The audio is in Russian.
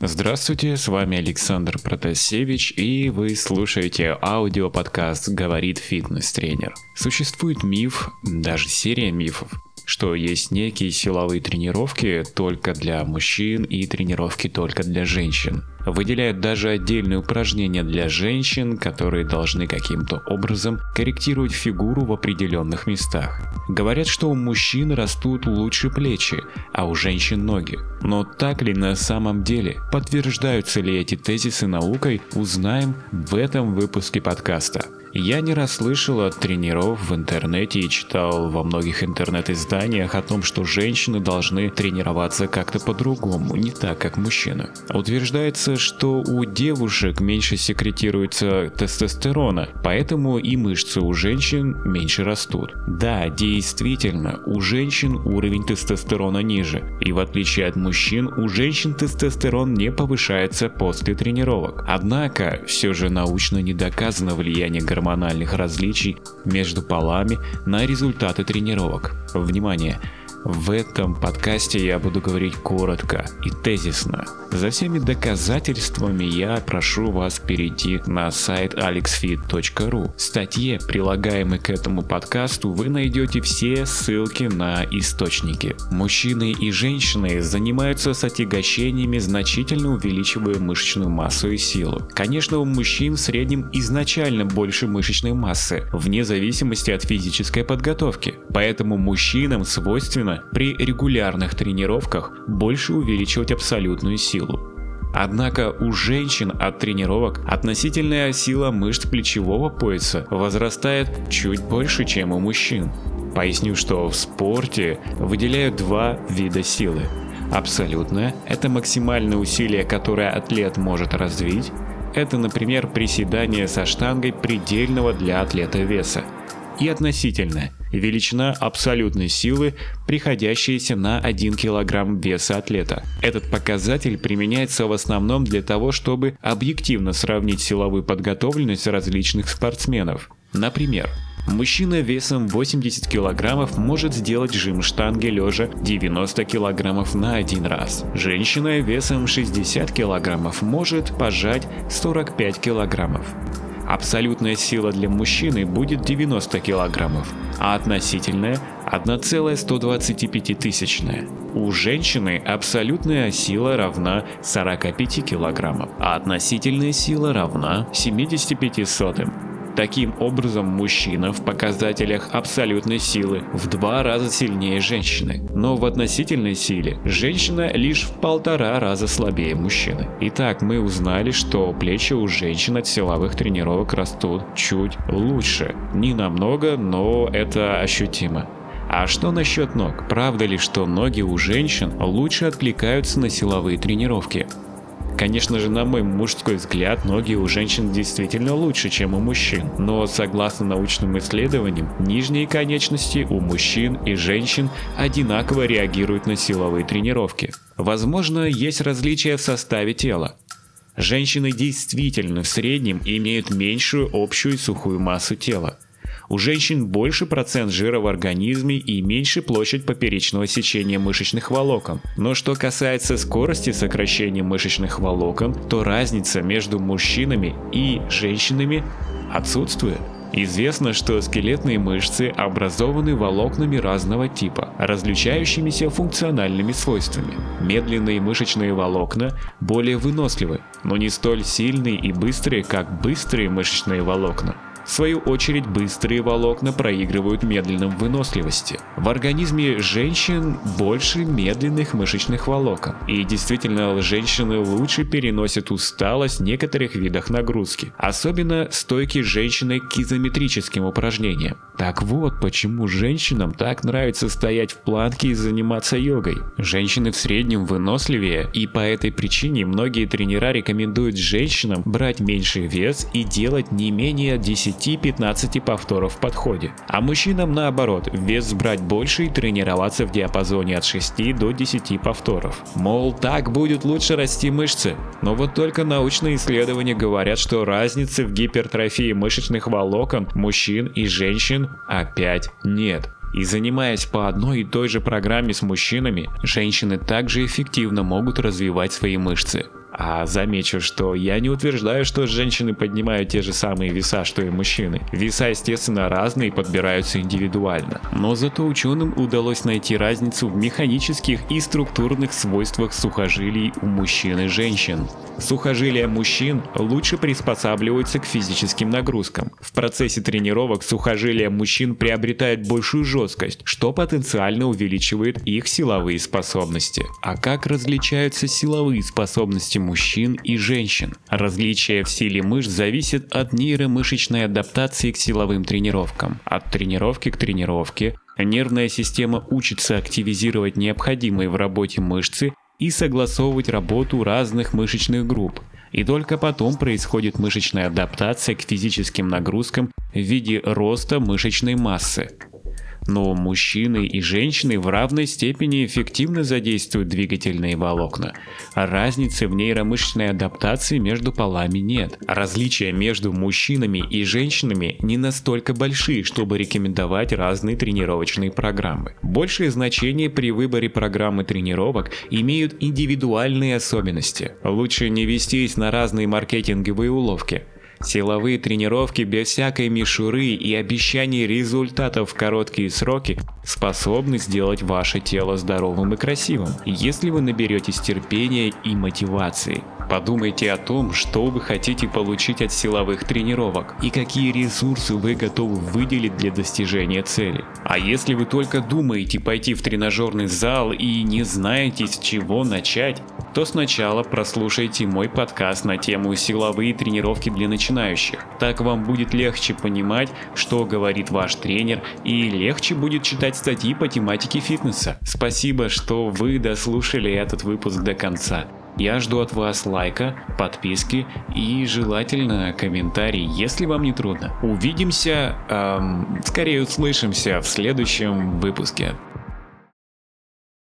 Здравствуйте, с вами Александр Протасевич, и вы слушаете аудиоподкаст «Говорит фитнес-тренер». Существует миф, даже серия мифов, что есть некие силовые тренировки только для мужчин и тренировки только для женщин. Выделяют даже отдельные упражнения для женщин, которые должны каким-то образом корректировать фигуру в определенных местах. Говорят, что у мужчин растут лучше плечи, а у женщин ноги. Но так ли на самом деле? Подтверждаются ли эти тезисы наукой, узнаем в этом выпуске подкаста. Я не раз слышал от тренеров в интернете и читал во многих интернет-изданиях о том, что женщины должны тренироваться как-то по-другому, не так, как мужчины. Утверждается, что у девушек меньше секретируется тестостерона, поэтому и мышцы у женщин меньше растут. Да, действительно, у женщин уровень тестостерона ниже, и в отличие от мужчин, у женщин тестостерон не повышается после тренировок. Однако, все же научно не доказано влияние гормональных различий между полами на результаты тренировок. Внимание! В этом подкасте я буду говорить коротко и тезисно. За всеми доказательствами я прошу вас перейти на сайт alexfit.ru. В статье, прилагаемой к этому подкасту, вы найдете все ссылки на источники. Мужчины и женщины занимаются с отягощениями, значительно увеличивая мышечную массу и силу. Конечно, у мужчин в среднем изначально больше мышечной массы, вне зависимости от физической подготовки. Поэтому мужчинам свойственно при регулярных тренировках больше увеличивать абсолютную силу. Однако у женщин от тренировок относительная сила мышц плечевого пояса возрастает чуть больше, чем у мужчин. Поясню, что в спорте выделяют два вида силы. Абсолютная – это максимальное усилие, которое атлет может развить. Это, например, приседание со штангой предельного для атлета веса. И относительная – величина абсолютной силы, приходящаяся на 1 кг веса атлета. Этот показатель применяется в основном для того, чтобы объективно сравнить силовую подготовленность различных спортсменов. Например, Мужчина весом 80 кг может сделать жим штанги лежа 90 кг на один раз. Женщина весом 60 кг может пожать 45 кг. Абсолютная сила для мужчины будет 90 килограммов, а относительная 1,125 тысячная. У женщины абсолютная сила равна 45 килограммам, а относительная сила равна 75 сотым. Таким образом, мужчина в показателях абсолютной силы в два раза сильнее женщины, но в относительной силе женщина лишь в полтора раза слабее мужчины. Итак, мы узнали, что плечи у женщин от силовых тренировок растут чуть лучше. Не намного, но это ощутимо. А что насчет ног? Правда ли, что ноги у женщин лучше откликаются на силовые тренировки? Конечно же, на мой мужской взгляд, ноги у женщин действительно лучше, чем у мужчин. Но согласно научным исследованиям, нижние конечности у мужчин и женщин одинаково реагируют на силовые тренировки. Возможно, есть различия в составе тела. Женщины действительно в среднем имеют меньшую общую сухую массу тела. У женщин больше процент жира в организме и меньше площадь поперечного сечения мышечных волокон. Но что касается скорости сокращения мышечных волокон, то разница между мужчинами и женщинами отсутствует. Известно, что скелетные мышцы образованы волокнами разного типа, различающимися функциональными свойствами. Медленные мышечные волокна более выносливы, но не столь сильные и быстрые, как быстрые мышечные волокна. В свою очередь, быстрые волокна проигрывают медленным выносливости. В организме женщин больше медленных мышечных волокон. И действительно, женщины лучше переносят усталость в некоторых видах нагрузки. Особенно стойкие женщины к изометрическим упражнениям. Так вот, почему женщинам так нравится стоять в планке и заниматься йогой. Женщины в среднем выносливее, и по этой причине многие тренера рекомендуют женщинам брать меньший вес и делать не менее 10 10-15 повторов в подходе. А мужчинам наоборот, вес брать больше и тренироваться в диапазоне от 6 до 10 повторов. Мол, так будет лучше расти мышцы. Но вот только научные исследования говорят, что разницы в гипертрофии мышечных волокон мужчин и женщин опять нет. И занимаясь по одной и той же программе с мужчинами, женщины также эффективно могут развивать свои мышцы. А замечу, что я не утверждаю, что женщины поднимают те же самые веса, что и мужчины. Веса, естественно, разные и подбираются индивидуально. Но зато ученым удалось найти разницу в механических и структурных свойствах сухожилий у мужчин и женщин. Сухожилия мужчин лучше приспосабливаются к физическим нагрузкам. В процессе тренировок сухожилия мужчин приобретают большую жесткость, что потенциально увеличивает их силовые способности. А как различаются силовые способности мужчин и женщин? Различие в силе мышц зависит от нейромышечной адаптации к силовым тренировкам. От тренировки к тренировке нервная система учится активизировать необходимые в работе мышцы и согласовывать работу разных мышечных групп. И только потом происходит мышечная адаптация к физическим нагрузкам в виде роста мышечной массы но мужчины и женщины в равной степени эффективно задействуют двигательные волокна. Разницы в нейромышечной адаптации между полами нет. Различия между мужчинами и женщинами не настолько большие, чтобы рекомендовать разные тренировочные программы. Большее значение при выборе программы тренировок имеют индивидуальные особенности. Лучше не вестись на разные маркетинговые уловки. Силовые тренировки без всякой мишуры и обещаний результатов в короткие сроки способны сделать ваше тело здоровым и красивым, если вы наберетесь терпения и мотивации. Подумайте о том, что вы хотите получить от силовых тренировок и какие ресурсы вы готовы выделить для достижения цели. А если вы только думаете пойти в тренажерный зал и не знаете с чего начать, то сначала прослушайте мой подкаст на тему силовые тренировки для начинающих. Так вам будет легче понимать, что говорит ваш тренер и легче будет читать статьи по тематике фитнеса. Спасибо, что вы дослушали этот выпуск до конца. Я жду от вас лайка, подписки и желательно комментарий, если вам не трудно. Увидимся, эм, скорее услышимся в следующем выпуске.